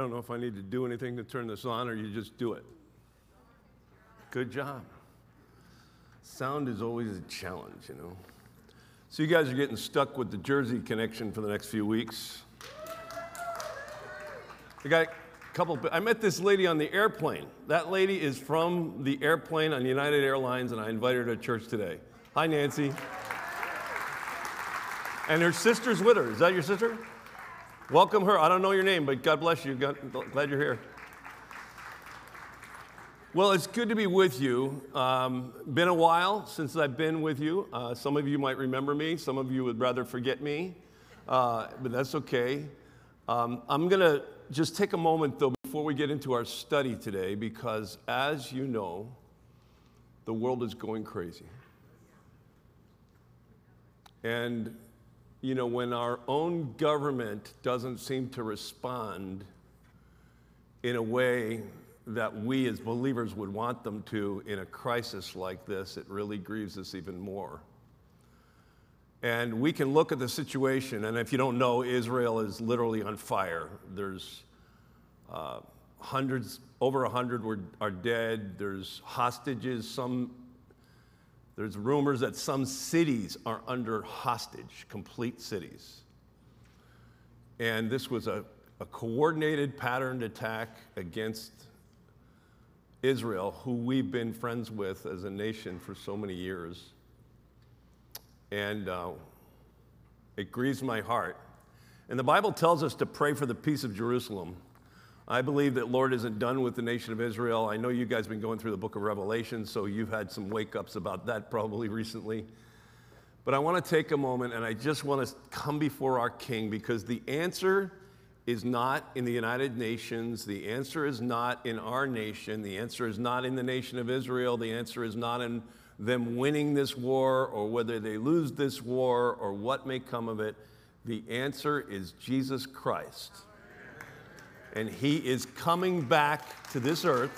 I don't know if I need to do anything to turn this on or you just do it. Good job. Sound is always a challenge, you know. So you guys are getting stuck with the Jersey connection for the next few weeks. I got a couple. I met this lady on the airplane. That lady is from the airplane on United Airlines, and I invited her to church today. Hi, Nancy. And her sister's with her. Is that your sister? Welcome her. I don't know your name, but God bless you. Glad you're here. Well, it's good to be with you. Um, been a while since I've been with you. Uh, some of you might remember me. Some of you would rather forget me, uh, but that's okay. Um, I'm going to just take a moment, though, before we get into our study today, because as you know, the world is going crazy. And you know, when our own government doesn't seem to respond in a way that we as believers would want them to in a crisis like this, it really grieves us even more. And we can look at the situation, and if you don't know, Israel is literally on fire. There's uh, hundreds, over a hundred were, are dead. There's hostages. Some there's rumors that some cities are under hostage, complete cities. And this was a, a coordinated, patterned attack against Israel, who we've been friends with as a nation for so many years. And uh, it grieves my heart. And the Bible tells us to pray for the peace of Jerusalem. I believe that Lord isn't done with the nation of Israel. I know you guys have been going through the book of Revelation, so you've had some wake ups about that probably recently. But I want to take a moment and I just want to come before our King because the answer is not in the United Nations. The answer is not in our nation. The answer is not in the nation of Israel. The answer is not in them winning this war or whether they lose this war or what may come of it. The answer is Jesus Christ and he is coming back to this earth.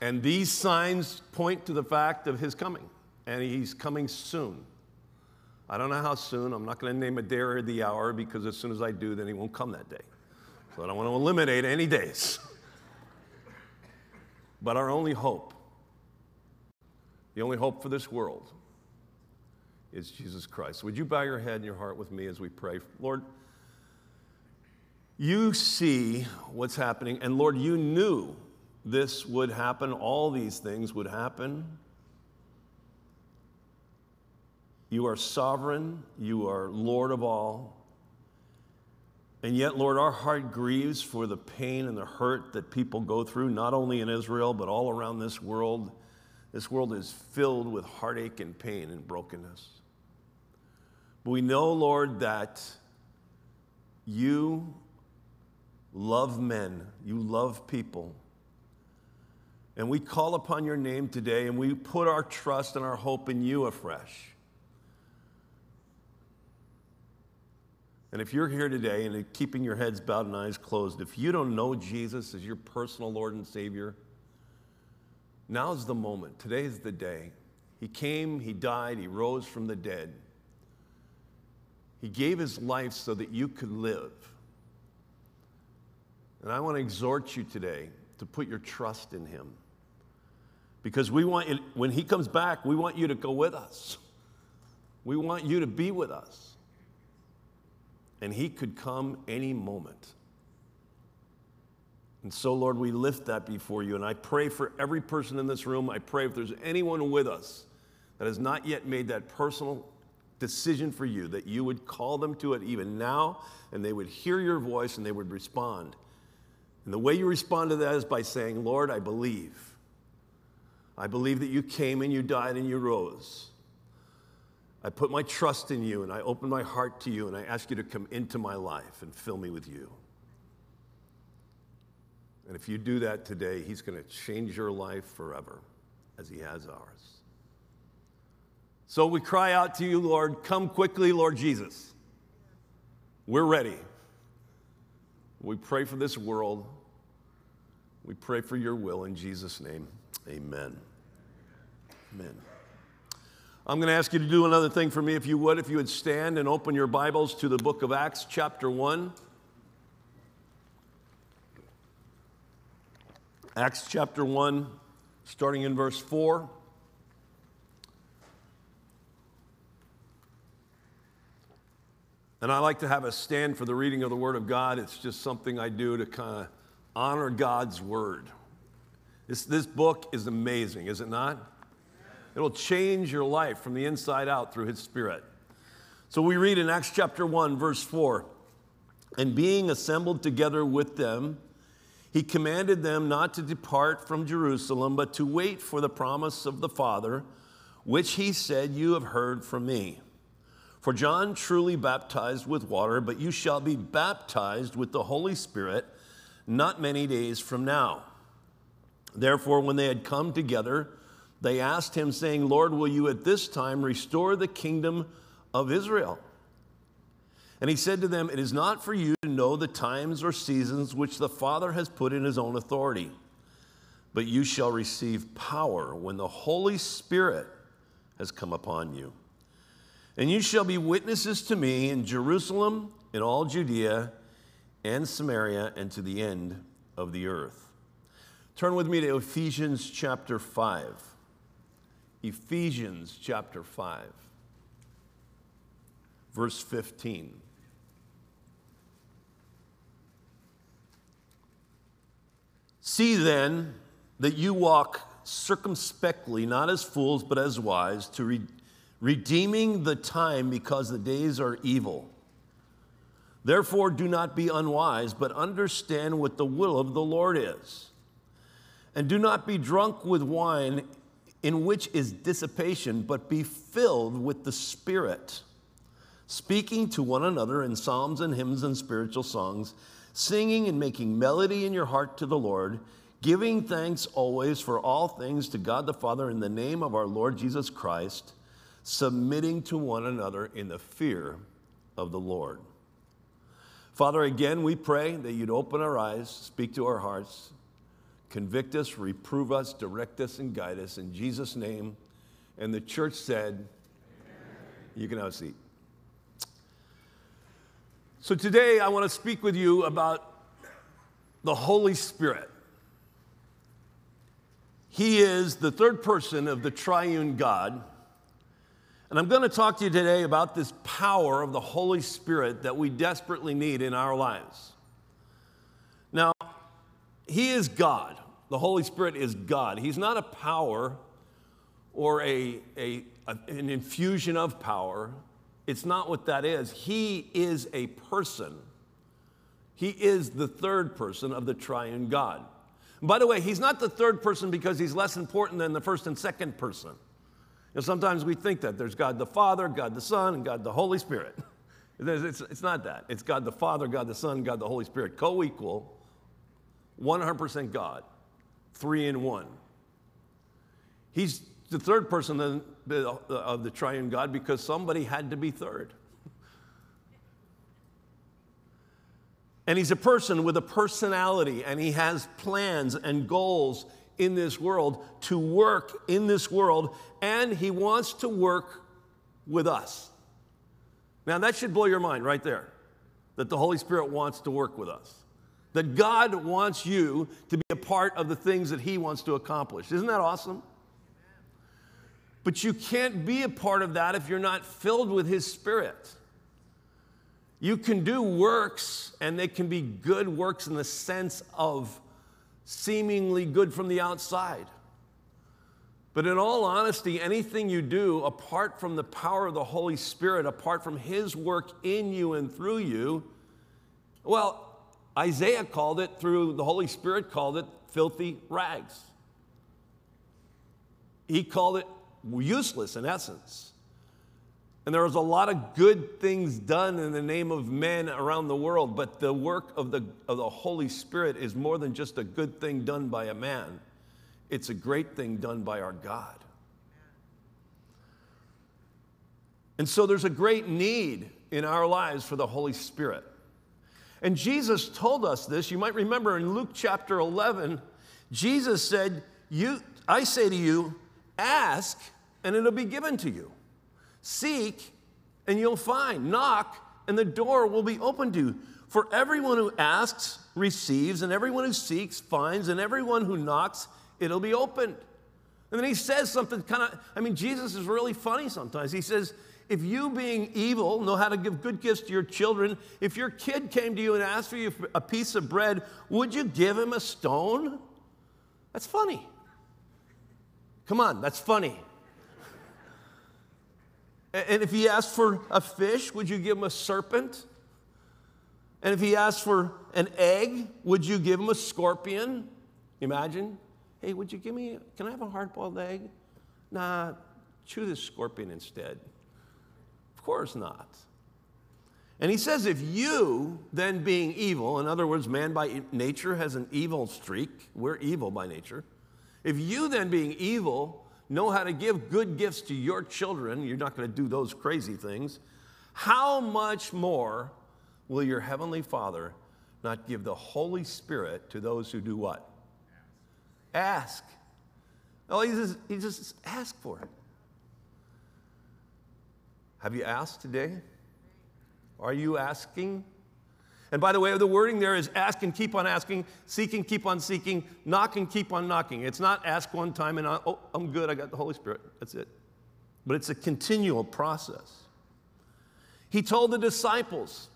And these signs point to the fact of his coming, and he's coming soon. I don't know how soon. I'm not going to name a day or the hour because as soon as I do, then he won't come that day. So I don't want to eliminate any days. But our only hope, the only hope for this world, is Jesus Christ. Would you bow your head and your heart with me as we pray? Lord, you see what's happening, and Lord, you knew this would happen, all these things would happen. You are sovereign, you are Lord of all. And yet, Lord, our heart grieves for the pain and the hurt that people go through, not only in Israel, but all around this world. This world is filled with heartache and pain and brokenness. But we know, Lord, that you love men, you love people. And we call upon your name today and we put our trust and our hope in you afresh. And if you're here today and keeping your heads bowed and eyes closed, if you don't know Jesus as your personal Lord and Savior, now's the moment. Today is the day. He came, He died, He rose from the dead. He gave His life so that you could live. And I want to exhort you today to put your trust in him. Because we want you, when he comes back, we want you to go with us. We want you to be with us. And he could come any moment. And so, Lord, we lift that before you. And I pray for every person in this room. I pray if there's anyone with us that has not yet made that personal decision for you, that you would call them to it even now, and they would hear your voice and they would respond. And the way you respond to that is by saying, Lord, I believe. I believe that you came and you died and you rose. I put my trust in you and I open my heart to you and I ask you to come into my life and fill me with you. And if you do that today, He's going to change your life forever as He has ours. So we cry out to you, Lord, come quickly, Lord Jesus. We're ready. We pray for this world. We pray for your will in Jesus' name. Amen. Amen. I'm going to ask you to do another thing for me, if you would, if you would stand and open your Bibles to the book of Acts, chapter 1. Acts chapter 1, starting in verse 4. And I like to have a stand for the reading of the Word of God. It's just something I do to kind of honor God's Word. This, this book is amazing, is it not? It'll change your life from the inside out through His Spirit. So we read in Acts chapter 1, verse 4 And being assembled together with them, he commanded them not to depart from Jerusalem, but to wait for the promise of the Father, which he said, You have heard from me. For John truly baptized with water, but you shall be baptized with the Holy Spirit not many days from now. Therefore, when they had come together, they asked him, saying, Lord, will you at this time restore the kingdom of Israel? And he said to them, It is not for you to know the times or seasons which the Father has put in his own authority, but you shall receive power when the Holy Spirit has come upon you. And you shall be witnesses to me in Jerusalem, in all Judea and Samaria, and to the end of the earth. Turn with me to Ephesians chapter 5. Ephesians chapter 5, verse 15. See then that you walk circumspectly, not as fools, but as wise, to re- redeeming the time because the days are evil. Therefore, do not be unwise, but understand what the will of the Lord is. And do not be drunk with wine, in which is dissipation, but be filled with the Spirit, speaking to one another in psalms and hymns and spiritual songs, singing and making melody in your heart to the Lord, giving thanks always for all things to God the Father in the name of our Lord Jesus Christ submitting to one another in the fear of the Lord. Father, again, we pray that you'd open our eyes, speak to our hearts, convict us, reprove us, direct us, and guide us in Jesus' name. And the church said, Amen. You can have a seat. So today I want to speak with you about the Holy Spirit. He is the third person of the triune God. And I'm going to talk to you today about this power of the Holy Spirit that we desperately need in our lives. Now, He is God. The Holy Spirit is God. He's not a power or a, a, a, an infusion of power. It's not what that is. He is a person. He is the third person of the triune God. And by the way, He's not the third person because He's less important than the first and second person. Sometimes we think that there's God the Father, God the Son, and God the Holy Spirit. It's, it's not that. It's God the Father, God the Son, God the Holy Spirit, co equal, 100% God, three in one. He's the third person of the triune God because somebody had to be third. And he's a person with a personality, and he has plans and goals in this world to work in this world, and He wants to work with us. Now, that should blow your mind right there that the Holy Spirit wants to work with us. That God wants you to be a part of the things that He wants to accomplish. Isn't that awesome? But you can't be a part of that if you're not filled with His Spirit. You can do works, and they can be good works in the sense of seemingly good from the outside. But in all honesty, anything you do apart from the power of the Holy Spirit, apart from His work in you and through you, well, Isaiah called it, through the Holy Spirit, called it filthy rags. He called it useless in essence. And there was a lot of good things done in the name of men around the world, but the work of the, of the Holy Spirit is more than just a good thing done by a man, it's a great thing done by our God. And so there's a great need in our lives for the Holy Spirit. And Jesus told us this. You might remember in Luke chapter 11, Jesus said, you, I say to you, ask and it'll be given to you. Seek and you'll find. Knock and the door will be open to you. For everyone who asks receives, and everyone who seeks finds, and everyone who knocks, it'll be opened. And then he says something kind of, I mean, Jesus is really funny sometimes. He says, if you, being evil, know how to give good gifts to your children, if your kid came to you and asked for you a piece of bread, would you give him a stone? That's funny. Come on, that's funny. And if he asked for a fish, would you give him a serpent? And if he asked for an egg, would you give him a scorpion? Imagine. Hey, would you give me, can I have a hard boiled egg? Nah, chew this scorpion instead. Of course not. And he says, if you, then being evil, in other words, man by nature has an evil streak, we're evil by nature. If you, then being evil, know how to give good gifts to your children, you're not going to do those crazy things, how much more will your heavenly Father not give the Holy Spirit to those who do what? Ask. Oh, he just, he just ask for it. Have you asked today? Are you asking? And by the way, the wording there is ask and keep on asking, seek and keep on seeking, knock and keep on knocking. It's not ask one time and, oh, I'm good, I got the Holy Spirit. That's it. But it's a continual process. He told the disciples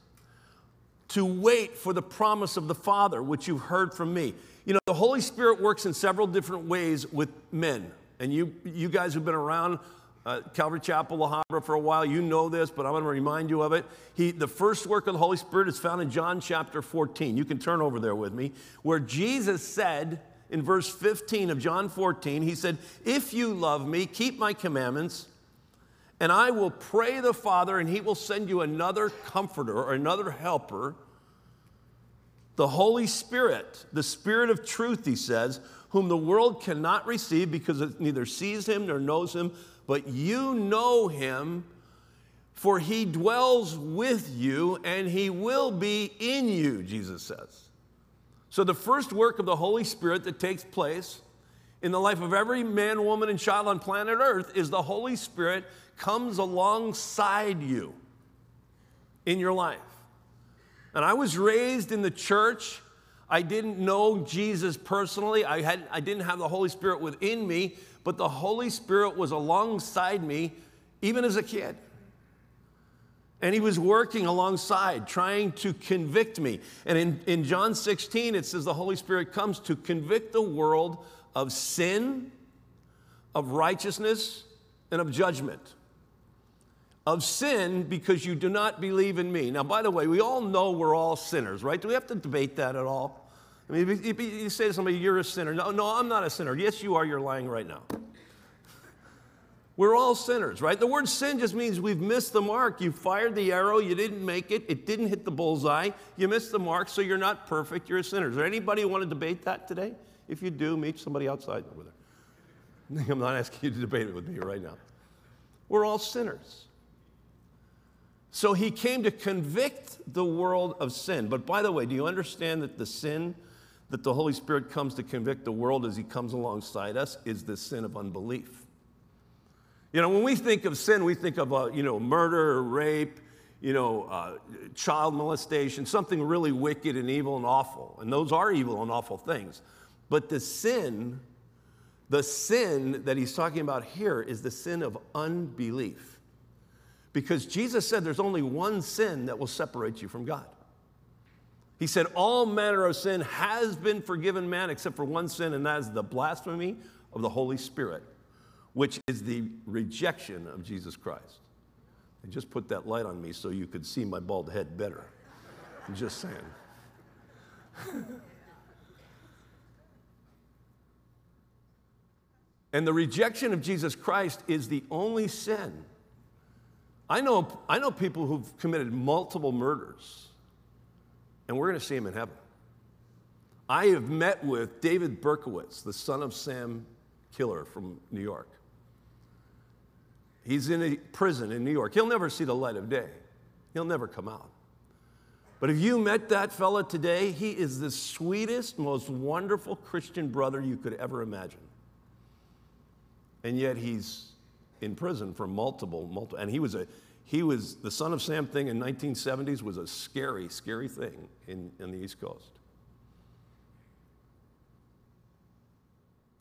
to wait for the promise of the Father, which you've heard from me. You know, the Holy Spirit works in several different ways with men. And you, you guys who've been around uh, Calvary Chapel, La Habra for a while. You know this, but I'm going to remind you of it. He, the first work of the Holy Spirit is found in John chapter 14. You can turn over there with me, where Jesus said in verse 15 of John 14, He said, If you love me, keep my commandments, and I will pray the Father, and He will send you another comforter or another helper. The Holy Spirit, the Spirit of truth, he says, whom the world cannot receive because it neither sees him nor knows him, but you know him, for he dwells with you and he will be in you, Jesus says. So, the first work of the Holy Spirit that takes place in the life of every man, woman, and child on planet Earth is the Holy Spirit comes alongside you in your life. And I was raised in the church. I didn't know Jesus personally. I, had, I didn't have the Holy Spirit within me, but the Holy Spirit was alongside me even as a kid. And he was working alongside, trying to convict me. And in, in John 16, it says the Holy Spirit comes to convict the world of sin, of righteousness, and of judgment. Of sin because you do not believe in me. Now, by the way, we all know we're all sinners, right? Do we have to debate that at all? I mean, if you say to somebody, you're a sinner. No, no, I'm not a sinner. Yes, you are. You're lying right now. We're all sinners, right? The word sin just means we've missed the mark. You fired the arrow, you didn't make it, it didn't hit the bullseye, you missed the mark, so you're not perfect, you're a sinner. Is there anybody want to debate that today? If you do, meet somebody outside over there. I'm not asking you to debate it with me right now. We're all sinners. So he came to convict the world of sin. But by the way, do you understand that the sin that the Holy Spirit comes to convict the world as He comes alongside us is the sin of unbelief. You know, when we think of sin, we think of, uh, you know, murder or rape, you know, uh, child molestation, something really wicked and evil and awful. And those are evil and awful things. But the sin, the sin that he's talking about here is the sin of unbelief. Because Jesus said there's only one sin that will separate you from God. He said, All manner of sin has been forgiven man except for one sin, and that is the blasphemy of the Holy Spirit, which is the rejection of Jesus Christ. And just put that light on me so you could see my bald head better. I'm just saying. and the rejection of Jesus Christ is the only sin. I know, I know people who've committed multiple murders and we're going to see him in heaven. I have met with David Berkowitz, the son of Sam Killer from New York. He's in a prison in New York. He'll never see the light of day, he'll never come out. But if you met that fella today, he is the sweetest, most wonderful Christian brother you could ever imagine. And yet he's in prison for multiple, multiple, and he was a he was the son of Sam thing in 1970s was a scary, scary thing in, in the East Coast.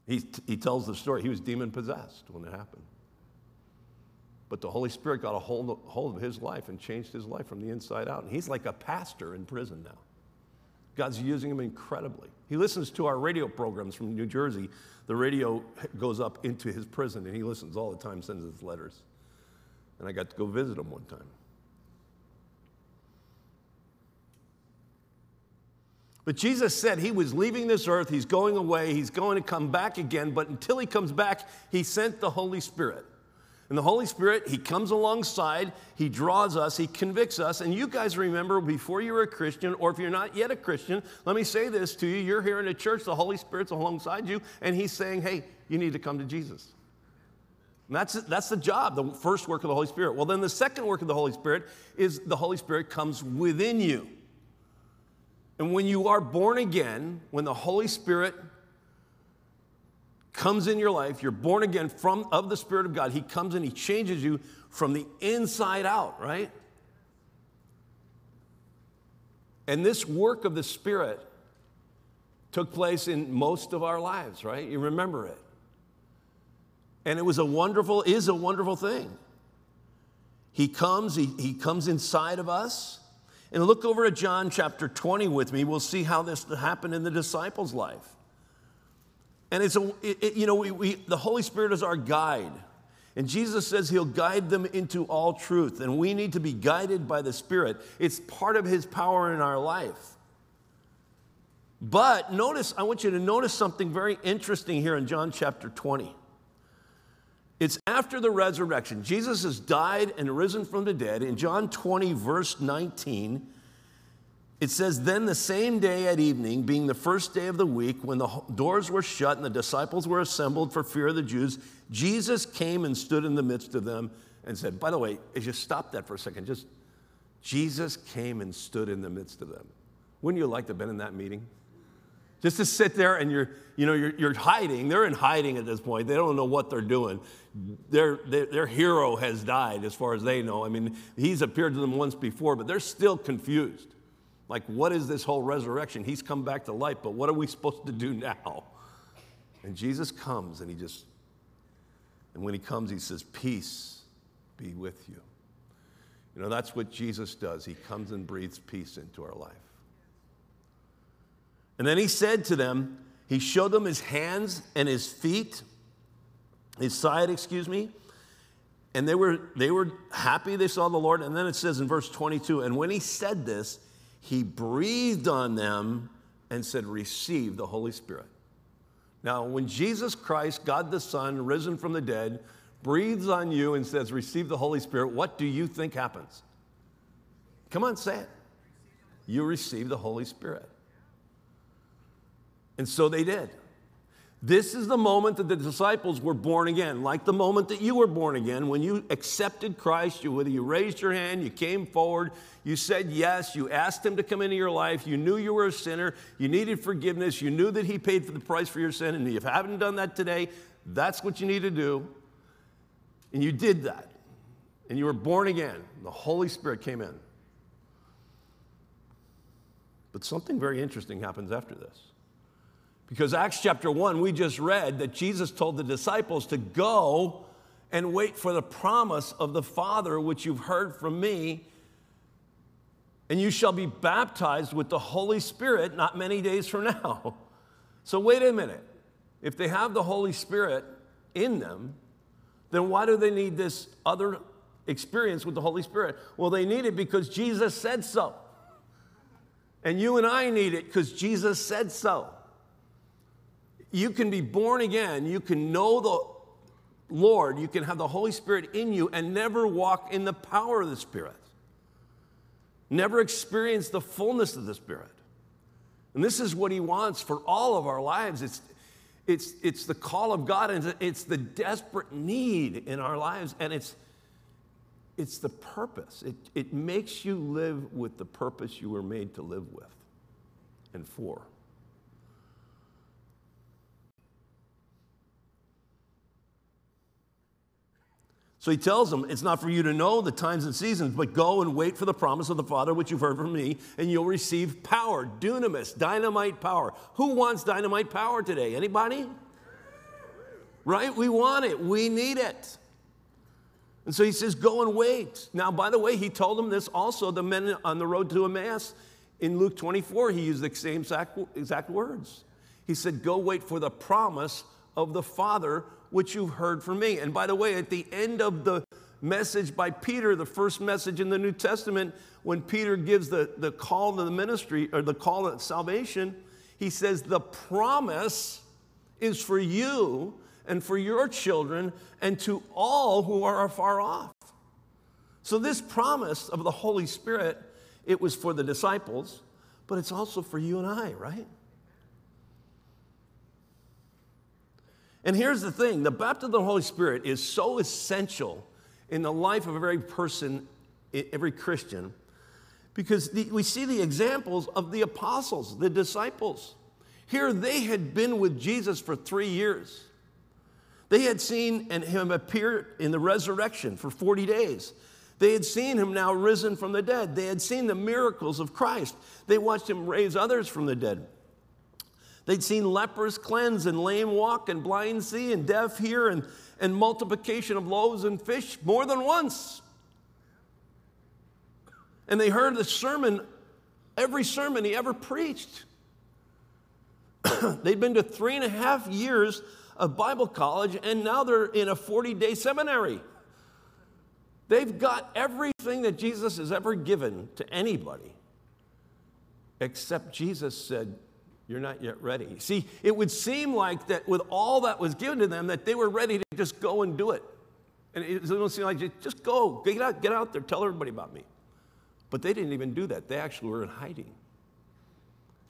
He, he tells the story. He was demon possessed when it happened. But the Holy Spirit got a hold of, hold of his life and changed his life from the inside out. And he's like a pastor in prison now. God's using him incredibly. He listens to our radio programs from New Jersey. The radio goes up into his prison, and he listens all the time, sends his letters. And I got to go visit him one time. But Jesus said he was leaving this earth, he's going away, he's going to come back again, but until he comes back, he sent the Holy Spirit. And the Holy Spirit, He comes alongside, He draws us, He convicts us. And you guys remember before you were a Christian, or if you're not yet a Christian, let me say this to you. You're here in a church, the Holy Spirit's alongside you, and He's saying, hey, you need to come to Jesus. And that's, that's the job, the first work of the Holy Spirit. Well, then the second work of the Holy Spirit is the Holy Spirit comes within you. And when you are born again, when the Holy Spirit comes in your life, you're born again from of the Spirit of God. He comes and he changes you from the inside out, right? And this work of the Spirit took place in most of our lives, right? You remember it. And it was a wonderful, is a wonderful thing. He comes, he, he comes inside of us. And look over at John chapter 20 with me. We'll see how this happened in the disciples' life. And it's a, it, it, you know, we, we, the Holy Spirit is our guide. And Jesus says he'll guide them into all truth. And we need to be guided by the Spirit. It's part of his power in our life. But notice, I want you to notice something very interesting here in John chapter 20. After the resurrection. Jesus has died and risen from the dead. In John 20, verse 19, it says, Then the same day at evening, being the first day of the week, when the doors were shut and the disciples were assembled for fear of the Jews, Jesus came and stood in the midst of them and said, By the way, you stop that for a second, just Jesus came and stood in the midst of them. Wouldn't you like to have been in that meeting? Just to sit there and you're, you know, you're, you're hiding. They're in hiding at this point. They don't know what they're doing. Their, their, their hero has died, as far as they know. I mean, he's appeared to them once before, but they're still confused. Like, what is this whole resurrection? He's come back to life, but what are we supposed to do now? And Jesus comes and he just, and when he comes, he says, Peace be with you. You know, that's what Jesus does. He comes and breathes peace into our life. And then he said to them, He showed them his hands and his feet, his side, excuse me. And they were, they were happy they saw the Lord. And then it says in verse 22 And when he said this, he breathed on them and said, Receive the Holy Spirit. Now, when Jesus Christ, God the Son, risen from the dead, breathes on you and says, Receive the Holy Spirit, what do you think happens? Come on, say it. You receive the Holy Spirit. And so they did. This is the moment that the disciples were born again, like the moment that you were born again when you accepted Christ. You, whether you raised your hand, you came forward, you said yes, you asked Him to come into your life, you knew you were a sinner, you needed forgiveness, you knew that He paid for the price for your sin, and if you haven't done that today, that's what you need to do. And you did that. And you were born again. The Holy Spirit came in. But something very interesting happens after this. Because Acts chapter 1, we just read that Jesus told the disciples to go and wait for the promise of the Father, which you've heard from me. And you shall be baptized with the Holy Spirit not many days from now. So, wait a minute. If they have the Holy Spirit in them, then why do they need this other experience with the Holy Spirit? Well, they need it because Jesus said so. And you and I need it because Jesus said so you can be born again, you can know the Lord, you can have the Holy Spirit in you and never walk in the power of the Spirit. Never experience the fullness of the Spirit. And this is what He wants for all of our lives. It's, it's, it's the call of God, and it's the desperate need in our lives, and it's, it's the purpose. It, it makes you live with the purpose you were made to live with and for. So he tells them, It's not for you to know the times and seasons, but go and wait for the promise of the Father, which you've heard from me, and you'll receive power, dunamis, dynamite power. Who wants dynamite power today? Anybody? Right? We want it, we need it. And so he says, Go and wait. Now, by the way, he told them this also, the men on the road to Emmaus. In Luke 24, he used the same exact, exact words. He said, Go wait for the promise of the Father, which you've heard from me. And by the way, at the end of the message by Peter, the first message in the New Testament, when Peter gives the, the call to the ministry or the call to salvation, he says, The promise is for you and for your children and to all who are afar off. So, this promise of the Holy Spirit, it was for the disciples, but it's also for you and I, right? And here's the thing the baptism of the Holy Spirit is so essential in the life of every person, every Christian, because the, we see the examples of the apostles, the disciples. Here they had been with Jesus for three years. They had seen him appear in the resurrection for 40 days. They had seen him now risen from the dead. They had seen the miracles of Christ. They watched him raise others from the dead. They'd seen lepers cleanse and lame walk and blind see and deaf hear and, and multiplication of loaves and fish more than once. And they heard the sermon, every sermon he ever preached. They'd been to three and a half years of Bible college and now they're in a 40 day seminary. They've got everything that Jesus has ever given to anybody, except Jesus said, you're not yet ready. See, it would seem like that with all that was given to them, that they were ready to just go and do it. And it doesn't seem like just go, get out, get out there, tell everybody about me. But they didn't even do that. They actually were in hiding.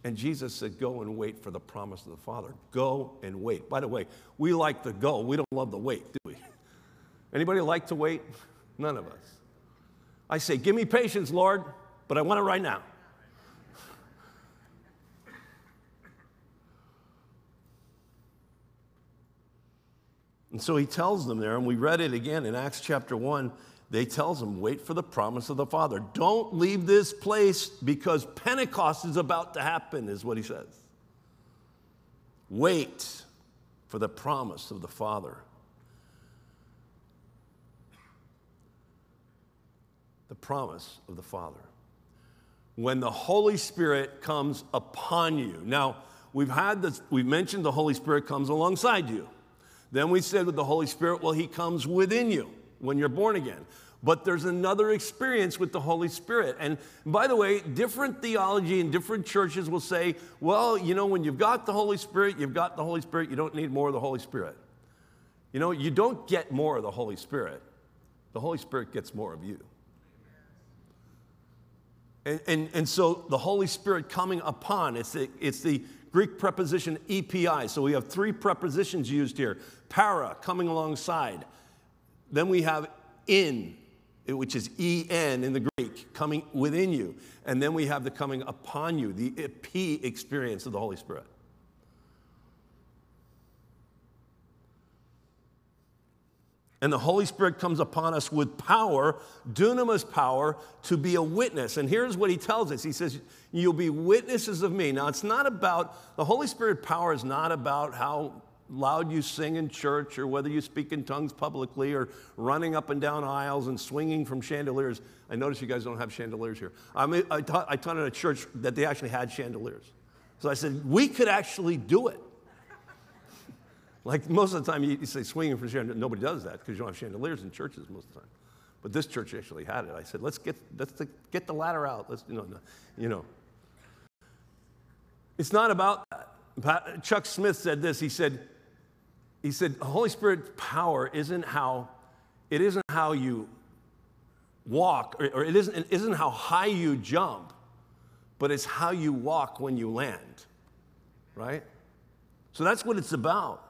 And Jesus said, Go and wait for the promise of the Father. Go and wait. By the way, we like the go. We don't love the wait, do we? Anybody like to wait? None of us. I say, Give me patience, Lord, but I want it right now. And so he tells them there, and we read it again in Acts chapter 1. They tells them, wait for the promise of the Father. Don't leave this place because Pentecost is about to happen, is what he says. Wait for the promise of the Father. The promise of the Father. When the Holy Spirit comes upon you. Now, we've had this, we've mentioned the Holy Spirit comes alongside you. Then we said with the Holy Spirit, well, He comes within you when you're born again. But there's another experience with the Holy Spirit. And by the way, different theology and different churches will say, well, you know, when you've got the Holy Spirit, you've got the Holy Spirit, you don't need more of the Holy Spirit. You know, you don't get more of the Holy Spirit, the Holy Spirit gets more of you. And, and, and so the Holy Spirit coming upon, it's the, it's the Greek preposition epi. So we have three prepositions used here para, coming alongside. Then we have in, which is en in the Greek, coming within you. And then we have the coming upon you, the epi experience of the Holy Spirit. And the Holy Spirit comes upon us with power, dunamis power, to be a witness. And here's what he tells us He says, You'll be witnesses of me. Now, it's not about, the Holy Spirit power is not about how loud you sing in church or whether you speak in tongues publicly or running up and down aisles and swinging from chandeliers. I notice you guys don't have chandeliers here. I, mean, I, taught, I taught in a church that they actually had chandeliers. So I said, We could actually do it. Like most of the time, you, say swinging from chandelier. Nobody does that because you don't have chandeliers in churches most of the time. But this church actually had it. I said, let's get, let's get the ladder out. Let's, you know, you know. It's not about that. Chuck Smith said this. He said, he said, Holy Spirit power isn't how, it isn't how you walk, or, or it, isn't, it isn't how high you jump, but it's how you walk when you land, right? So that's what it's about.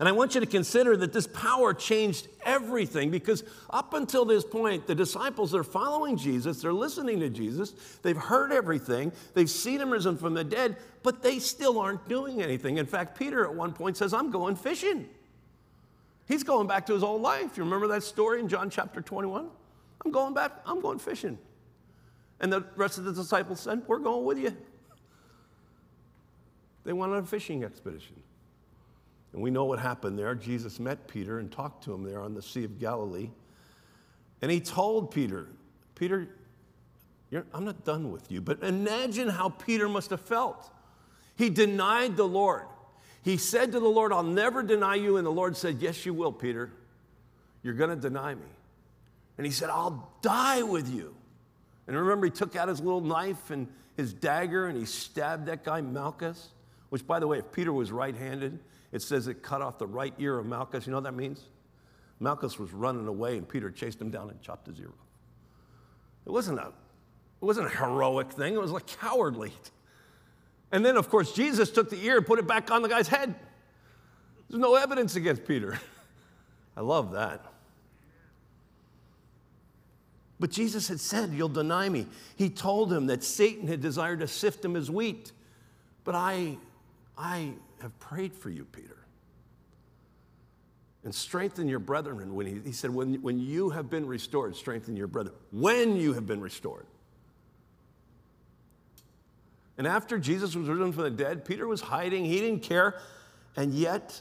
And I want you to consider that this power changed everything because up until this point, the disciples are following Jesus, they're listening to Jesus, they've heard everything, they've seen him risen from the dead, but they still aren't doing anything. In fact, Peter at one point says, I'm going fishing. He's going back to his old life. You remember that story in John chapter 21? I'm going back, I'm going fishing. And the rest of the disciples said, We're going with you. They went on a fishing expedition. And we know what happened there. Jesus met Peter and talked to him there on the Sea of Galilee. And he told Peter, Peter, I'm not done with you. But imagine how Peter must have felt. He denied the Lord. He said to the Lord, I'll never deny you. And the Lord said, Yes, you will, Peter. You're going to deny me. And he said, I'll die with you. And remember, he took out his little knife and his dagger and he stabbed that guy, Malchus, which, by the way, if Peter was right handed, it says it cut off the right ear of Malchus. You know what that means? Malchus was running away and Peter chased him down and chopped his ear off. It wasn't a, it wasn't a heroic thing, it was like cowardly. And then, of course, Jesus took the ear and put it back on the guy's head. There's no evidence against Peter. I love that. But Jesus had said, You'll deny me. He told him that Satan had desired to sift him as wheat. But I, I have prayed for you, Peter. And strengthen your brethren. When he, he said, when, when you have been restored, strengthen your brethren. When you have been restored. And after Jesus was risen from the dead, Peter was hiding. He didn't care. And yet,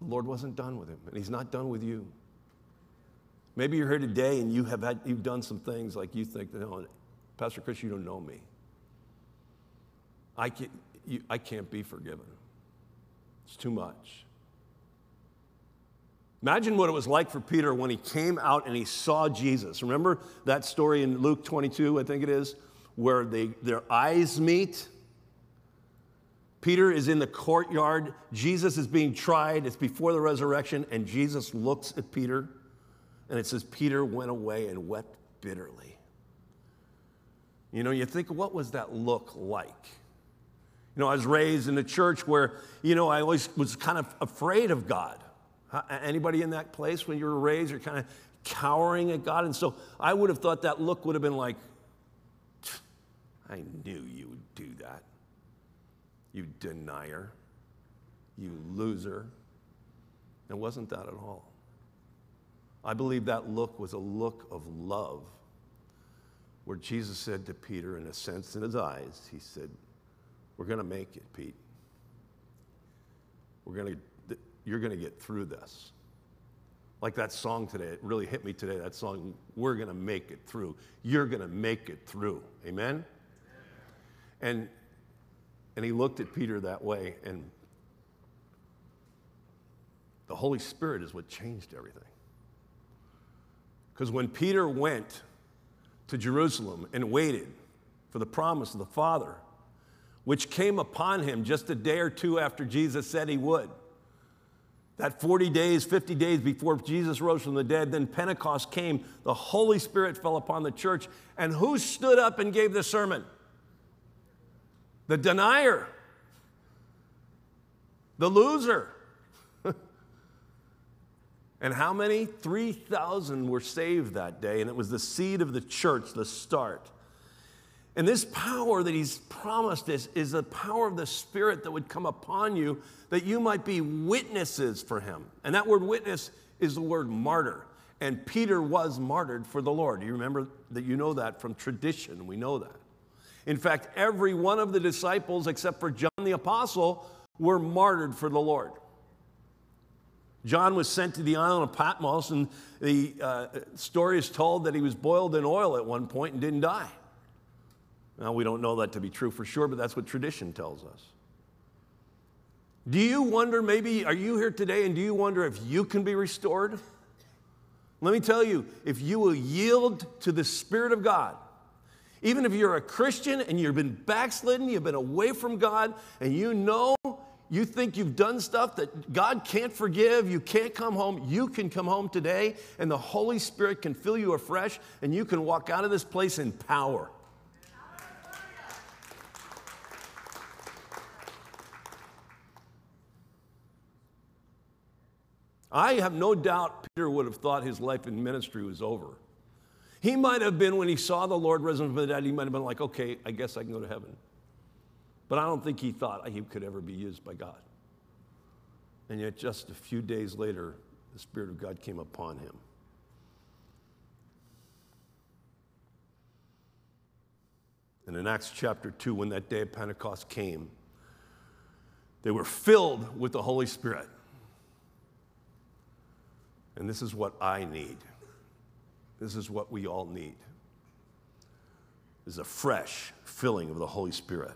the Lord wasn't done with him, and He's not done with you. Maybe you're here today and you have had, you've done some things like you think, no, oh, Pastor Chris, you don't know me. I can't, you, I can't be forgiven. It's too much. Imagine what it was like for Peter when he came out and he saw Jesus. Remember that story in Luke 22, I think it is, where they, their eyes meet? Peter is in the courtyard. Jesus is being tried. It's before the resurrection, and Jesus looks at Peter and it says, Peter went away and wept bitterly. You know, you think, what was that look like? You know, I was raised in a church where, you know, I always was kind of afraid of God. Anybody in that place when you were raised, you're kind of cowering at God? And so I would have thought that look would have been like, I knew you would do that. You denier, you loser. It wasn't that at all. I believe that look was a look of love, where Jesus said to Peter, in a sense in his eyes, He said, We're going to make it, Pete. We're going to, you're going to get through this. Like that song today, it really hit me today. That song, We're going to make it through. You're going to make it through. Amen? And, and he looked at Peter that way, and the Holy Spirit is what changed everything. Because when Peter went to Jerusalem and waited for the promise of the Father, which came upon him just a day or two after Jesus said he would, that 40 days, 50 days before Jesus rose from the dead, then Pentecost came, the Holy Spirit fell upon the church. And who stood up and gave the sermon? The denier, the loser. And how many? 3,000 were saved that day, and it was the seed of the church, the start. And this power that he's promised us is the power of the Spirit that would come upon you that you might be witnesses for him. And that word witness is the word martyr. And Peter was martyred for the Lord. You remember that you know that from tradition. We know that. In fact, every one of the disciples, except for John the Apostle, were martyred for the Lord. John was sent to the island of Patmos, and the uh, story is told that he was boiled in oil at one point and didn't die. Now, we don't know that to be true for sure, but that's what tradition tells us. Do you wonder, maybe, are you here today and do you wonder if you can be restored? Let me tell you, if you will yield to the Spirit of God, even if you're a Christian and you've been backslidden, you've been away from God, and you know you think you've done stuff that God can't forgive, you can't come home, you can come home today and the Holy Spirit can fill you afresh and you can walk out of this place in power. I have no doubt Peter would have thought his life in ministry was over. He might have been, when he saw the Lord risen from the dead, he might have been like, okay, I guess I can go to heaven. But I don't think he thought he could ever be used by God. And yet, just a few days later, the Spirit of God came upon him. And in Acts chapter 2, when that day of Pentecost came, they were filled with the Holy Spirit. And this is what I need. This is what we all need. Is a fresh filling of the Holy Spirit.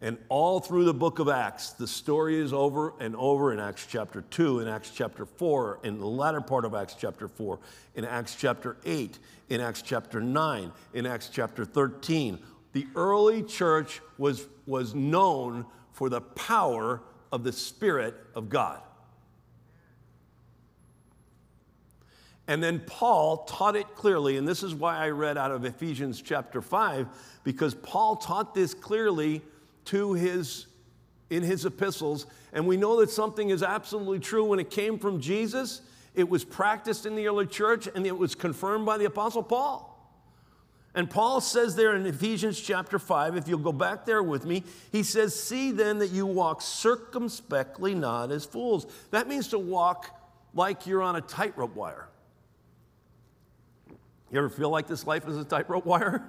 And all through the book of Acts, the story is over and over in Acts chapter 2, in Acts chapter 4, in the latter part of Acts chapter 4, in Acts chapter 8, in Acts chapter 9, in Acts chapter 13. The early church was, was known for the power of the Spirit of God. And then Paul taught it clearly, and this is why I read out of Ephesians chapter 5, because Paul taught this clearly to his in his epistles. And we know that something is absolutely true. When it came from Jesus it was practiced in the early church and it was confirmed by the apostle Paul. And Paul says there in Ephesians chapter 5 if you'll go back there with me he says see then that you walk circumspectly not as fools. That means to walk like you're on a tightrope wire you ever feel like this life is a tightrope wire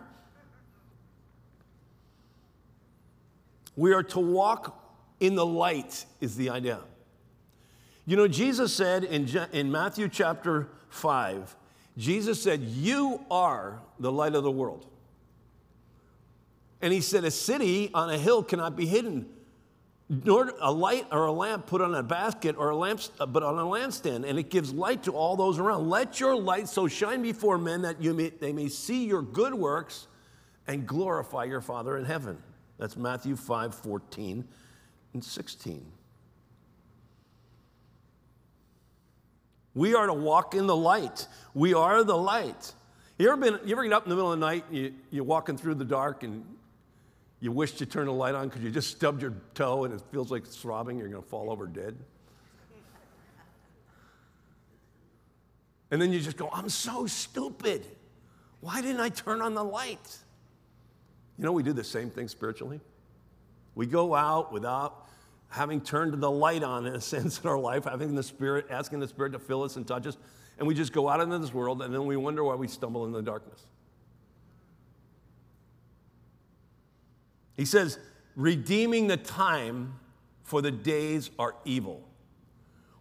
We are to walk in the light, is the idea. You know, Jesus said in, in Matthew chapter 5, Jesus said, You are the light of the world. And he said, A city on a hill cannot be hidden, nor a light or a lamp put on a basket or a lamp, uh, but on a lampstand, and it gives light to all those around. Let your light so shine before men that you may, they may see your good works and glorify your Father in heaven. That's Matthew 5 14 and 16. We are to walk in the light. We are the light. You ever been, you ever get up in the middle of the night, you, you're walking through the dark and you wish to turn the light on because you just stubbed your toe and it feels like it's throbbing, you're going to fall over dead? And then you just go, I'm so stupid. Why didn't I turn on the light? You know, we do the same thing spiritually. We go out without having turned the light on, in a sense, in our life, having the Spirit, asking the Spirit to fill us and touch us, and we just go out into this world, and then we wonder why we stumble in the darkness. He says, redeeming the time, for the days are evil.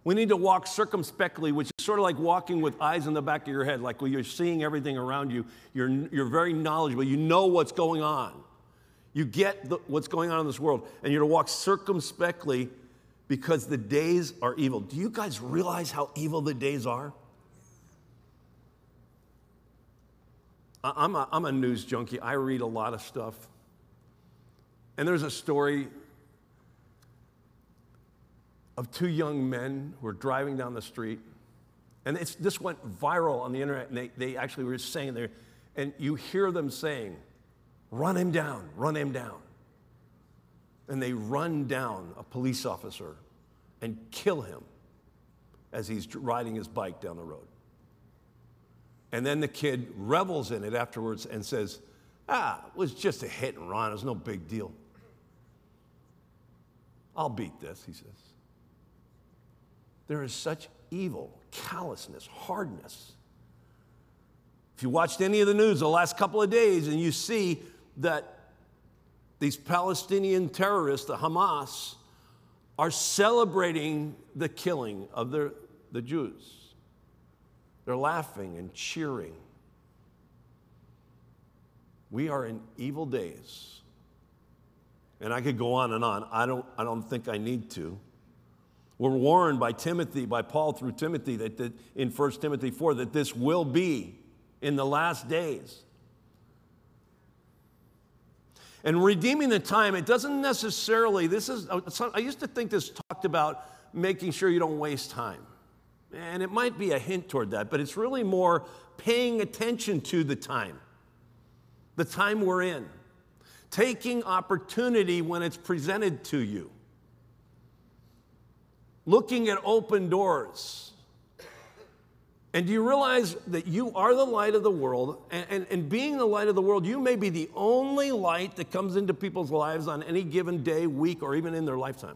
We need to walk circumspectly, which is sort of like walking with eyes in the back of your head, like when you're seeing everything around you. You're, you're very knowledgeable. You know what's going on. You get the, what's going on in this world, and you're to walk circumspectly because the days are evil. Do you guys realize how evil the days are? I'm a, I'm a news junkie. I read a lot of stuff. And there's a story of two young men who were driving down the street. And this went viral on the internet, and they, they actually were saying there, and you hear them saying, run him down, run him down. And they run down a police officer and kill him as he's riding his bike down the road. And then the kid revels in it afterwards and says, ah, it was just a hit and run, it was no big deal. I'll beat this, he says. There is such evil, callousness, hardness. If you watched any of the news the last couple of days and you see that these Palestinian terrorists, the Hamas, are celebrating the killing of their, the Jews. They're laughing and cheering. We are in evil days. And I could go on and on. I don't, I don't think I need to. We're warned by Timothy, by Paul through Timothy, that, that in 1 Timothy 4, that this will be in the last days. And redeeming the time, it doesn't necessarily, this is, uh, I used to think this talked about making sure you don't waste time. And it might be a hint toward that, but it's really more paying attention to the time, the time we're in, taking opportunity when it's presented to you looking at open doors. And do you realize that you are the light of the world? And, and, and, being the light of the world, you may be the only light that comes into people's lives on any given day, week, or even in their lifetime.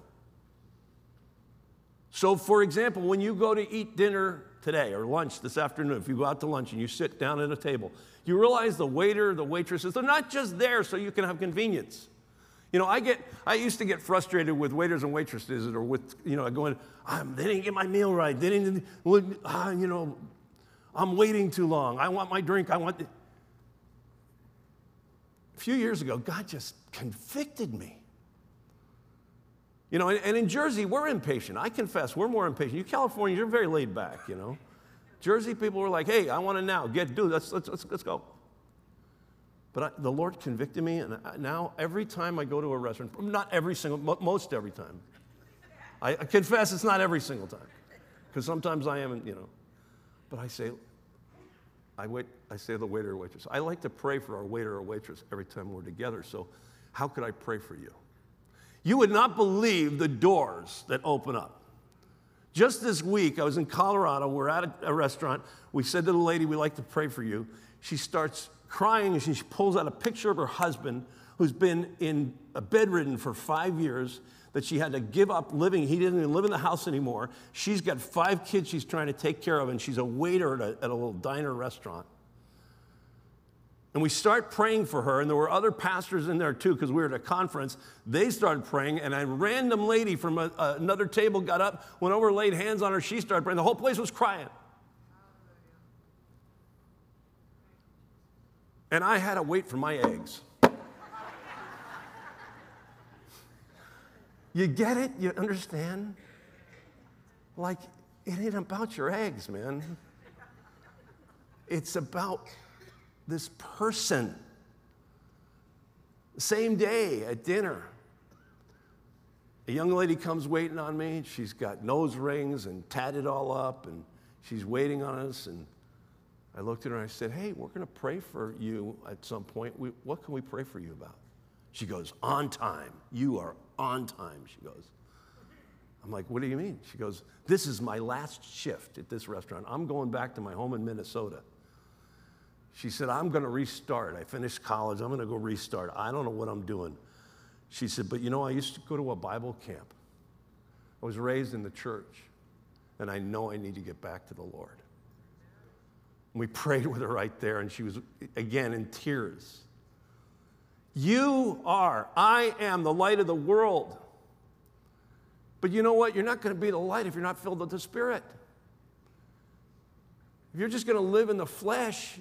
So, for example, when you go to eat dinner today or lunch this afternoon, if you go out to lunch and you sit down at a table, you realize the waiter, the waitresses, they're not just there so you can have convenience. You know, I get, I used to get frustrated with waiters and waitresses or with, you know, going, um, they didn't get my meal right. They didn't, uh, you know, I'm waiting too long. I want my drink. I want. The... A few years ago, God just convicted me. You know, and, and in Jersey, we're impatient. I confess, we're more impatient. You Californians, you're very laid back, you know. Jersey people were like, hey, I want it now. Get, do, let's, let's, let's, let's go. But I, the Lord convicted me, and I, now every time I go to a restaurant, not every single, most every time, I, I confess it's not every single time, because sometimes I am, you know. But I say, I wait, I say the waiter or waitress, I like to pray for our waiter or waitress every time we're together. So, how could I pray for you? You would not believe the doors that open up. Just this week, I was in Colorado. We're at a, a restaurant. We said to the lady, We'd like to pray for you. She starts crying and she pulls out a picture of her husband who's been in a bedridden for five years that she had to give up living. He didn't even live in the house anymore. She's got five kids she's trying to take care of, and she's a waiter at a, at a little diner restaurant. And we start praying for her, and there were other pastors in there too, because we were at a conference. They started praying, and a random lady from a, another table got up, went over, laid hands on her. She started praying. The whole place was crying. And I had to wait for my eggs. you get it? You understand? Like, it ain't about your eggs, man. It's about this person. Same day at dinner, a young lady comes waiting on me. She's got nose rings and tatted all up, and she's waiting on us. And I looked at her and I said, Hey, we're going to pray for you at some point. We, what can we pray for you about? She goes, On time. You are on time, she goes. I'm like, What do you mean? She goes, This is my last shift at this restaurant. I'm going back to my home in Minnesota. She said, I'm going to restart. I finished college. I'm going to go restart. I don't know what I'm doing. She said, But you know, I used to go to a Bible camp. I was raised in the church, and I know I need to get back to the Lord. And we prayed with her right there, and she was, again, in tears. You are, I am the light of the world. But you know what? You're not going to be the light if you're not filled with the Spirit. If you're just going to live in the flesh,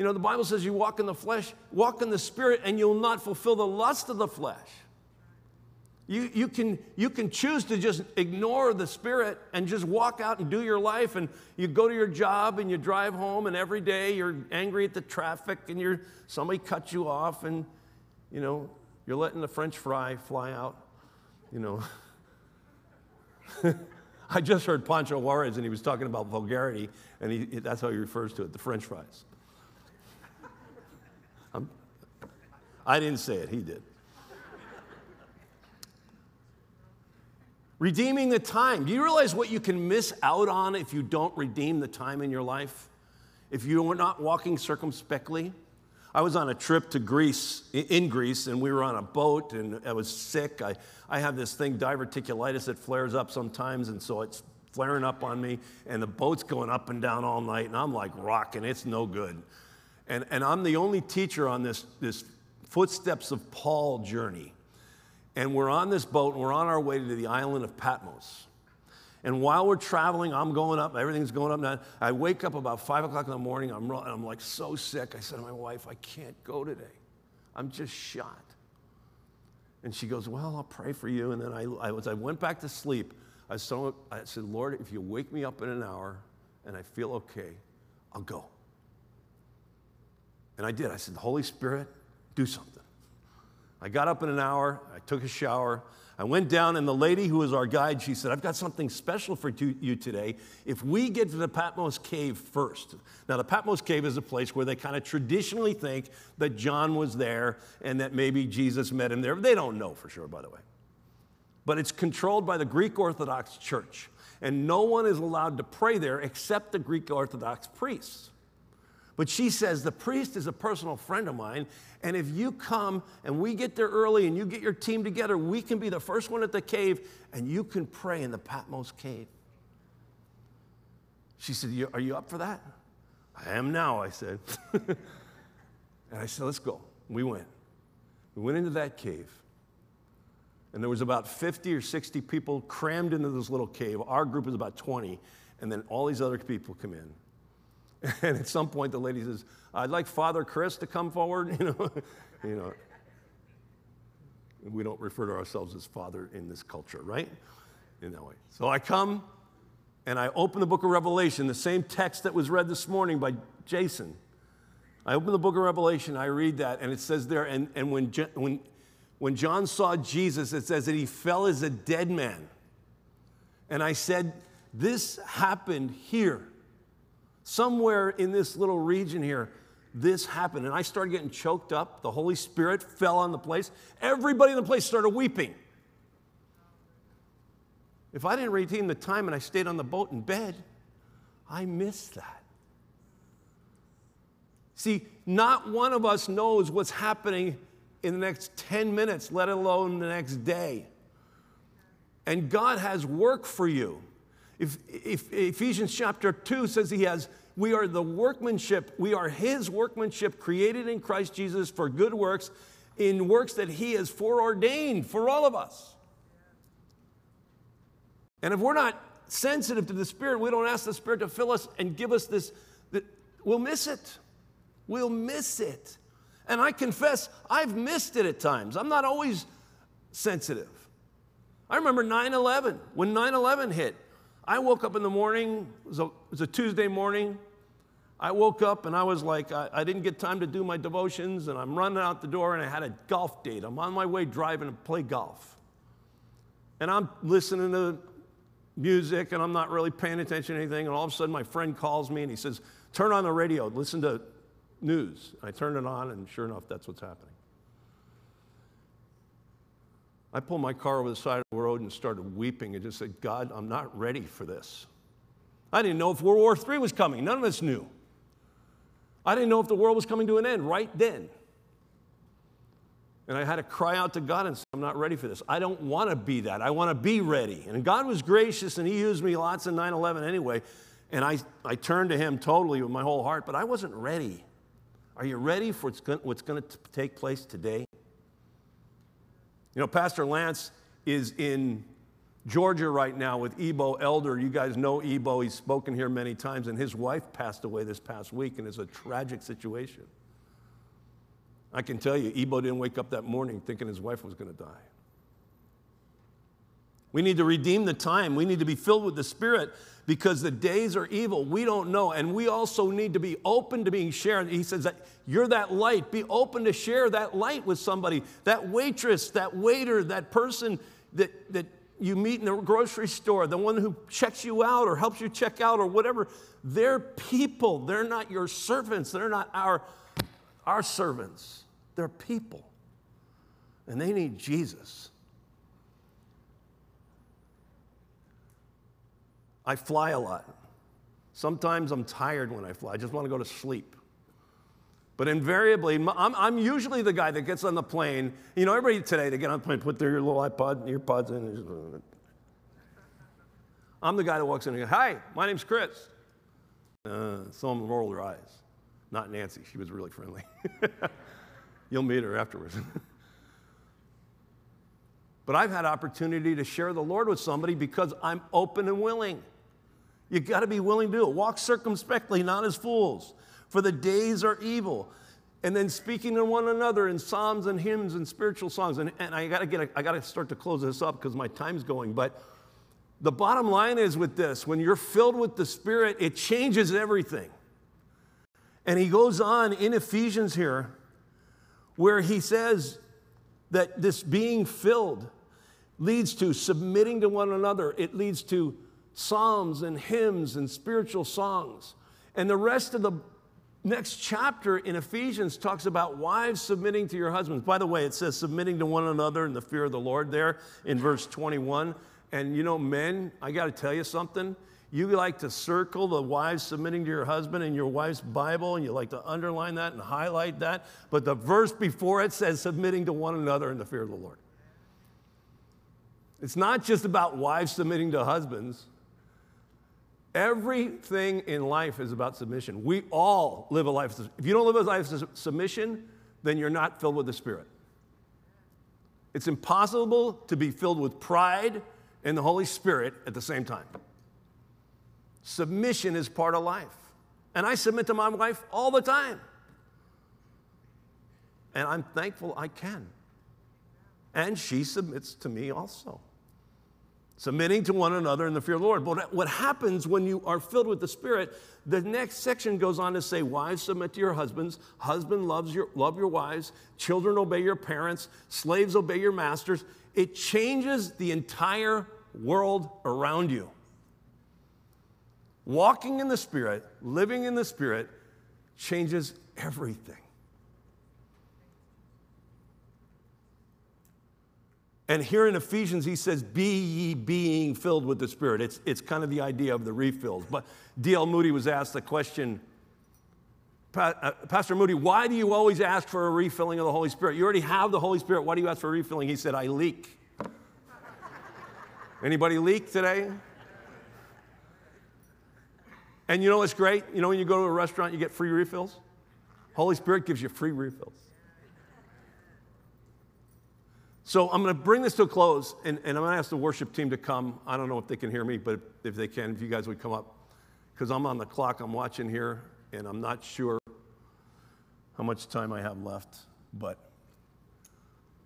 you know, the Bible says you walk in the flesh, walk in the spirit, and you'll not fulfill the lust of the flesh. You, you, can, you can choose to just ignore the spirit and just walk out and do your life, and you go to your job and you drive home, and every day you're angry at the traffic and you're, somebody cuts you off, and you know, you're letting the French fry fly out. You know. I just heard Pancho Juarez, and he was talking about vulgarity, and he, that's how he refers to it the French fries. I didn't say it, he did. Redeeming the time. Do you realize what you can miss out on if you don't redeem the time in your life? If you're not walking circumspectly? I was on a trip to Greece, in Greece, and we were on a boat, and I was sick. I, I have this thing, diverticulitis, that flares up sometimes, and so it's flaring up on me, and the boat's going up and down all night, and I'm like rocking. It's no good. And, and I'm the only teacher on this, this footsteps of Paul journey. And we're on this boat and we're on our way to the island of Patmos. And while we're traveling, I'm going up, everything's going up. Now, I wake up about five o'clock in the morning. I'm, I'm like so sick. I said to my wife, I can't go today. I'm just shot. And she goes, Well, I'll pray for you. And then I, I, as I went back to sleep, I, saw, I said, Lord, if you wake me up in an hour and I feel okay, I'll go. And I did. I said, Holy Spirit, do something. I got up in an hour, I took a shower, I went down, and the lady who was our guide, she said, I've got something special for you today. If we get to the Patmos Cave first. Now, the Patmos Cave is a place where they kind of traditionally think that John was there and that maybe Jesus met him there. They don't know for sure, by the way. But it's controlled by the Greek Orthodox Church, and no one is allowed to pray there except the Greek Orthodox priests. But she says, The priest is a personal friend of mine. And if you come and we get there early and you get your team together, we can be the first one at the cave and you can pray in the Patmos cave. She said, Are you up for that? I am now, I said. and I said, Let's go. We went. We went into that cave. And there was about 50 or 60 people crammed into this little cave. Our group was about 20. And then all these other people come in. And at some point, the lady says, I'd like Father Chris to come forward. You know, you know. We don't refer to ourselves as Father in this culture, right? In that way. So I come and I open the book of Revelation, the same text that was read this morning by Jason. I open the book of Revelation, I read that, and it says there, and, and when, when, when John saw Jesus, it says that he fell as a dead man. And I said, This happened here somewhere in this little region here, this happened. And I started getting choked up. The Holy Spirit fell on the place. Everybody in the place started weeping. If I didn't redeem the time and I stayed on the boat in bed, I missed that. See, not one of us knows what's happening in the next 10 minutes, let alone the next day. And God has work for you. If, if Ephesians chapter 2 says he has we are the workmanship, we are His workmanship created in Christ Jesus for good works, in works that He has foreordained for all of us. And if we're not sensitive to the Spirit, we don't ask the Spirit to fill us and give us this, we'll miss it. We'll miss it. And I confess, I've missed it at times. I'm not always sensitive. I remember 9 11, when 9 11 hit. I woke up in the morning, it was, a, it was a Tuesday morning, I woke up and I was like, I, I, didn't get time to do my devotions, and I'm running out the door, and I had a golf date. I'm on my way driving to play golf. And I'm listening to music, and I'm not really paying attention to anything. And all of a sudden, my friend calls me and he says, Turn on the radio, listen to news. I turned it on, and sure enough, that's what's happening. I pulled my car over the side of the road and started weeping and just said, God, I'm not ready for this. I didn't know if World War III was coming. None of us knew. I didn't know if the world was coming to an end right then. And I had to cry out to God and say, I'm not ready for this. I don't want to be that. I want to be ready. And God was gracious and He used me lots in 9 11 anyway. And I, I turned to Him totally with my whole heart, but I wasn't ready. Are you ready for what's going to take place today? You know, Pastor Lance is in Georgia right now with Ebo Elder. You guys know Ebo. He's spoken here many times, and his wife passed away this past week, and it's a tragic situation. I can tell you, Ebo didn't wake up that morning thinking his wife was going to die. We need to redeem the time. We need to be filled with the Spirit because the days are evil. We don't know. And we also need to be open to being shared. He says that you're that light. Be open to share that light with somebody. That waitress, that waiter, that person that, that you meet in the grocery store, the one who checks you out or helps you check out or whatever, they're people. They're not your servants. They're not our, our servants. They're people. And they need Jesus. I fly a lot. Sometimes I'm tired when I fly. I just want to go to sleep. But invariably, I'm, I'm, usually the guy that gets on the plane. You know, everybody today, they get on the plane, put their little iPod, earpods in. I'm the guy that walks in and goes, Hi, my name's Chris. Uh, some roll their eyes. Not Nancy, she was really friendly. You'll meet her afterwards. but I've had opportunity to share the Lord with somebody because I'm open and willing. You got to be willing to do it. Walk circumspectly, not as fools for the days are evil. And then speaking to one another in psalms and hymns and spiritual songs. And, and I gotta get, a, I gotta start to close this up because my time's going. But the bottom line is with this when you're filled with the Spirit, it changes everything. And he goes on in Ephesians here, where he says that this being filled leads to submitting to one another, it leads to psalms and hymns and spiritual songs. And the rest of the next chapter in Ephesians talks about wives submitting to your husbands. By the way, it says submitting to one another in the fear of the Lord there in verse 21. And you know, men, I got to tell you something. You like to circle the wives submitting to your husband in your wife's Bible, and you like to underline that and highlight that. But the verse before it says submitting to one another in the fear of the Lord. It's not just about wives submitting to husbands. Everything in life is about submission. We all live a life. Of submission. If you don't live a life of submission, then you're not filled with the Spirit. It's impossible to be filled with pride and the Holy Spirit at the same time. Submission is part of life. And I submit to my wife all the time. And I'm thankful I can. And she submits to me also. Submitting to one another in the fear of the Lord. But what happens when you are filled with the Spirit, the next section goes on to say, Wives, submit to your husbands. Husband loves your, love your wives. Children, obey your parents. Slaves, obey your masters. It changes the entire world around you. Walking in the Spirit, living in the Spirit, changes everything. And here in Ephesians, he says, Be ye being filled with the Spirit. It's, it's kind of the idea of the refills. But D.L. Moody was asked the question uh, Pastor Moody, why do you always ask for a refilling of the Holy Spirit? You already have the Holy Spirit. Why do you ask for a refilling? He said, I leak. Anybody leak today? And you know what's great? You know when you go to a restaurant, you get free refills? Holy Spirit gives you free refills. So I'm going to bring this to a close, and, and I'm going to ask the worship team to come. I don't know if they can hear me, but if they can, if you guys would come up. Because I'm on the clock, I'm watching here, and I'm not sure how much time I have left, but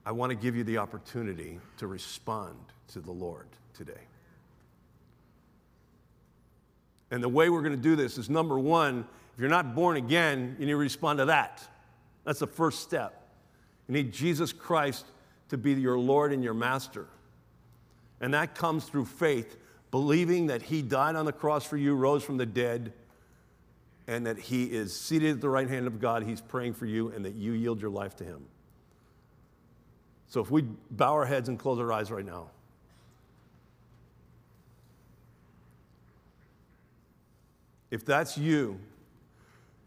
I want to give you the opportunity to respond to the Lord today. And the way we're going to do this is number one, if you're not born again, you need to respond to that. That's the first step. You need Jesus Christ to be your Lord and your master. And that comes through faith, believing that He died on the cross for you, rose from the dead, and that He is seated at the right hand of God. He's praying for you, and that you yield your life to Him. So if we bow our heads and close our eyes right now. If that's you,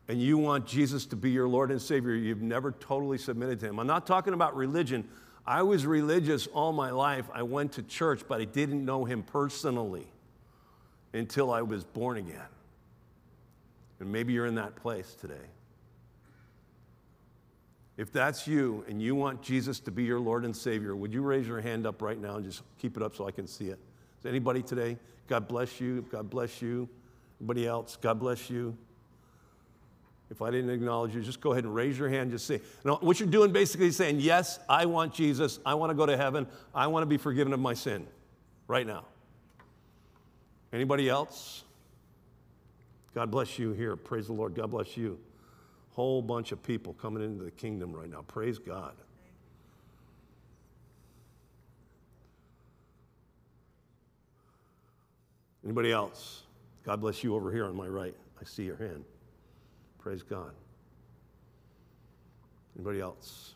and you want Jesus to be your Lord and Savior, you've never totally submitted to Him. I'm not talking about religion. I was religious all my life. I went to church, but I didn't know Him personally until I was born again. And maybe you're in that place today. If that's you and you want Jesus to be your Lord and Savior, would you raise your hand up right now and just keep it up so I can see it? Is anybody today? God bless you. God bless you. Anybody else? God bless you. If I didn't acknowledge you, just go ahead and raise your hand. Just say, you what you're doing basically is saying, Yes, I want Jesus. I want to go to heaven. I want to be forgiven of my sin right now. Anybody else? God bless you here. Praise the Lord. God bless you. Whole bunch of people coming into the kingdom right now. Praise God. Anybody else? God bless you over here on my right. I see your hand. Praise God. Anybody else?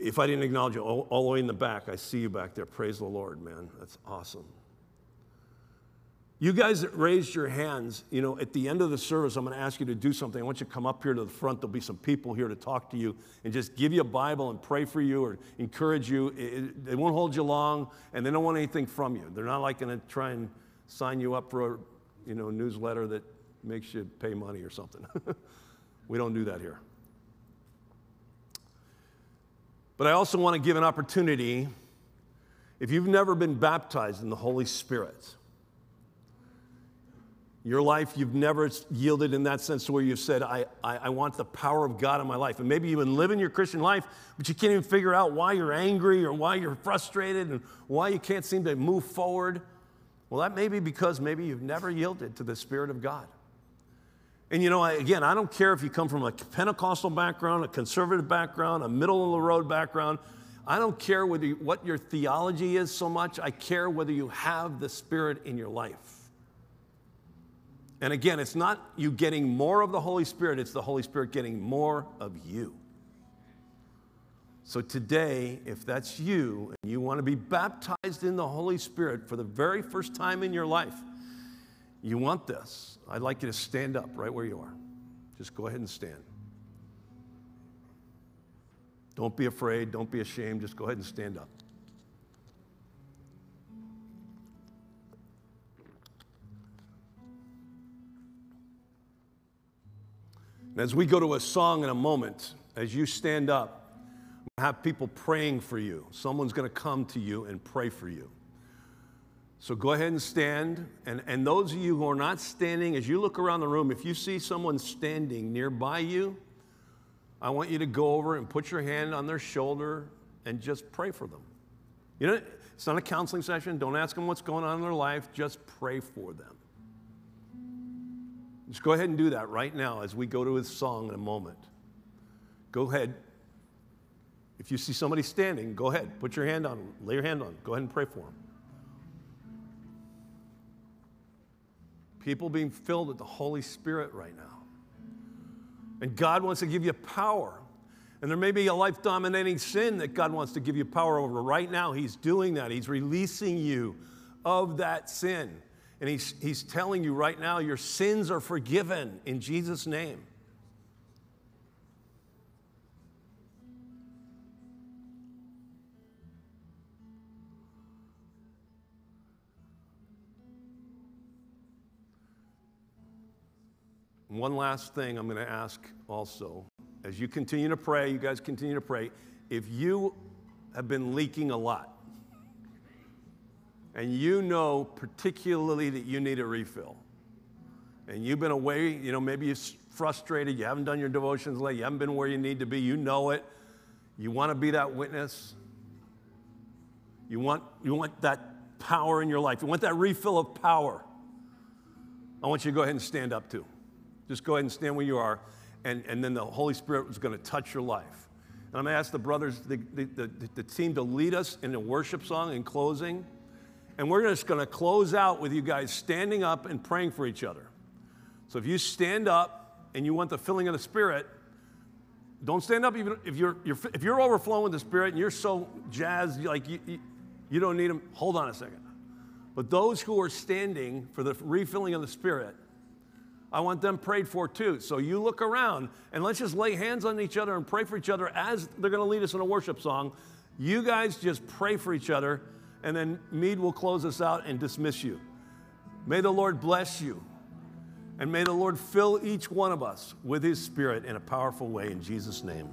If I didn't acknowledge you all, all, the way in the back, I see you back there. Praise the Lord, man. That's awesome. You guys that raised your hands, you know, at the end of the service, I'm going to ask you to do something. I want you to come up here to the front. There'll be some people here to talk to you and just give you a Bible and pray for you or encourage you. It, they won't hold you long, and they don't want anything from you. They're not like going to try and sign you up for a, you know, newsletter that makes you pay money or something. we don't do that here. But I also want to give an opportunity if you've never been baptized in the Holy Spirit your life, you've never yielded in that sense to where you've said, I, I, I, want the power of God in my life. And maybe you've been living your Christian life, but you can't even figure out why you're angry or why you're frustrated and why you can't seem to move forward. Well, that may be because maybe you've never yielded to the Spirit of God. And you know, again, I don't care if you come from a Pentecostal background, a conservative background, a middle of the road background. I don't care whether you, what your theology is so much. I care whether you have the Spirit in your life. And again, it's not you getting more of the Holy Spirit, it's the Holy Spirit getting more of you. So today, if that's you and you want to be baptized in the Holy Spirit for the very first time in your life, you want this, I'd like you to stand up right where you are. Just go ahead and stand. Don't be afraid, don't be ashamed, just go ahead and stand up. And as we go to a song in a moment, as you stand up, have people praying for you. Someone's going to come to you and pray for you. So go ahead and stand. And, and those of you who are not standing, as you look around the room, if you see someone standing nearby you, I want you to go over and put your hand on their shoulder and just pray for them. You know, it's not a counseling session. Don't ask them what's going on in their life. Just pray for them. Just go ahead and do that right now as we go to his song in a moment. Go ahead. If you see somebody standing, go ahead. Put your hand on them. Lay your hand on them. Go ahead and pray for them. People being filled with the Holy Spirit right now. And God wants to give you power. And there may be a life dominating sin that God wants to give you power over. Right now, He's doing that. He's releasing you of that sin. And he's, he's telling you right now, your sins are forgiven in Jesus' name. One last thing I'm going to ask also. As you continue to pray, you guys continue to pray. If you have been leaking a lot, and you know particularly that you need a refill, and you've been away, you know, maybe you're frustrated, you haven't done your devotions late, you haven't been where you need to be, you know it, you want to be that witness, you want, you want that power in your life, you want that refill of power. I want you to go ahead and stand up too. Just go ahead and stand where you are, and, and then the Holy Spirit is going to touch your life. And I'm going to ask the brothers, the, the, the, the team, to lead us in a worship song in closing. And we're just going to close out with you guys standing up and praying for each other. So if you stand up and you want the filling of the Spirit, don't stand up even if you're, you're if you're overflowing with the Spirit and you're so jazzed, like you, you, you don't need them. Hold on a second. But those who are standing for the refilling of the Spirit, I want them prayed for too. So you look around and let's just lay hands on each other and pray for each other as they're going to lead us in a worship song. You guys just pray for each other and then Mead will close us out and dismiss you. May the Lord bless you. And may the Lord fill each one of us with his spirit in a powerful way in Jesus' name.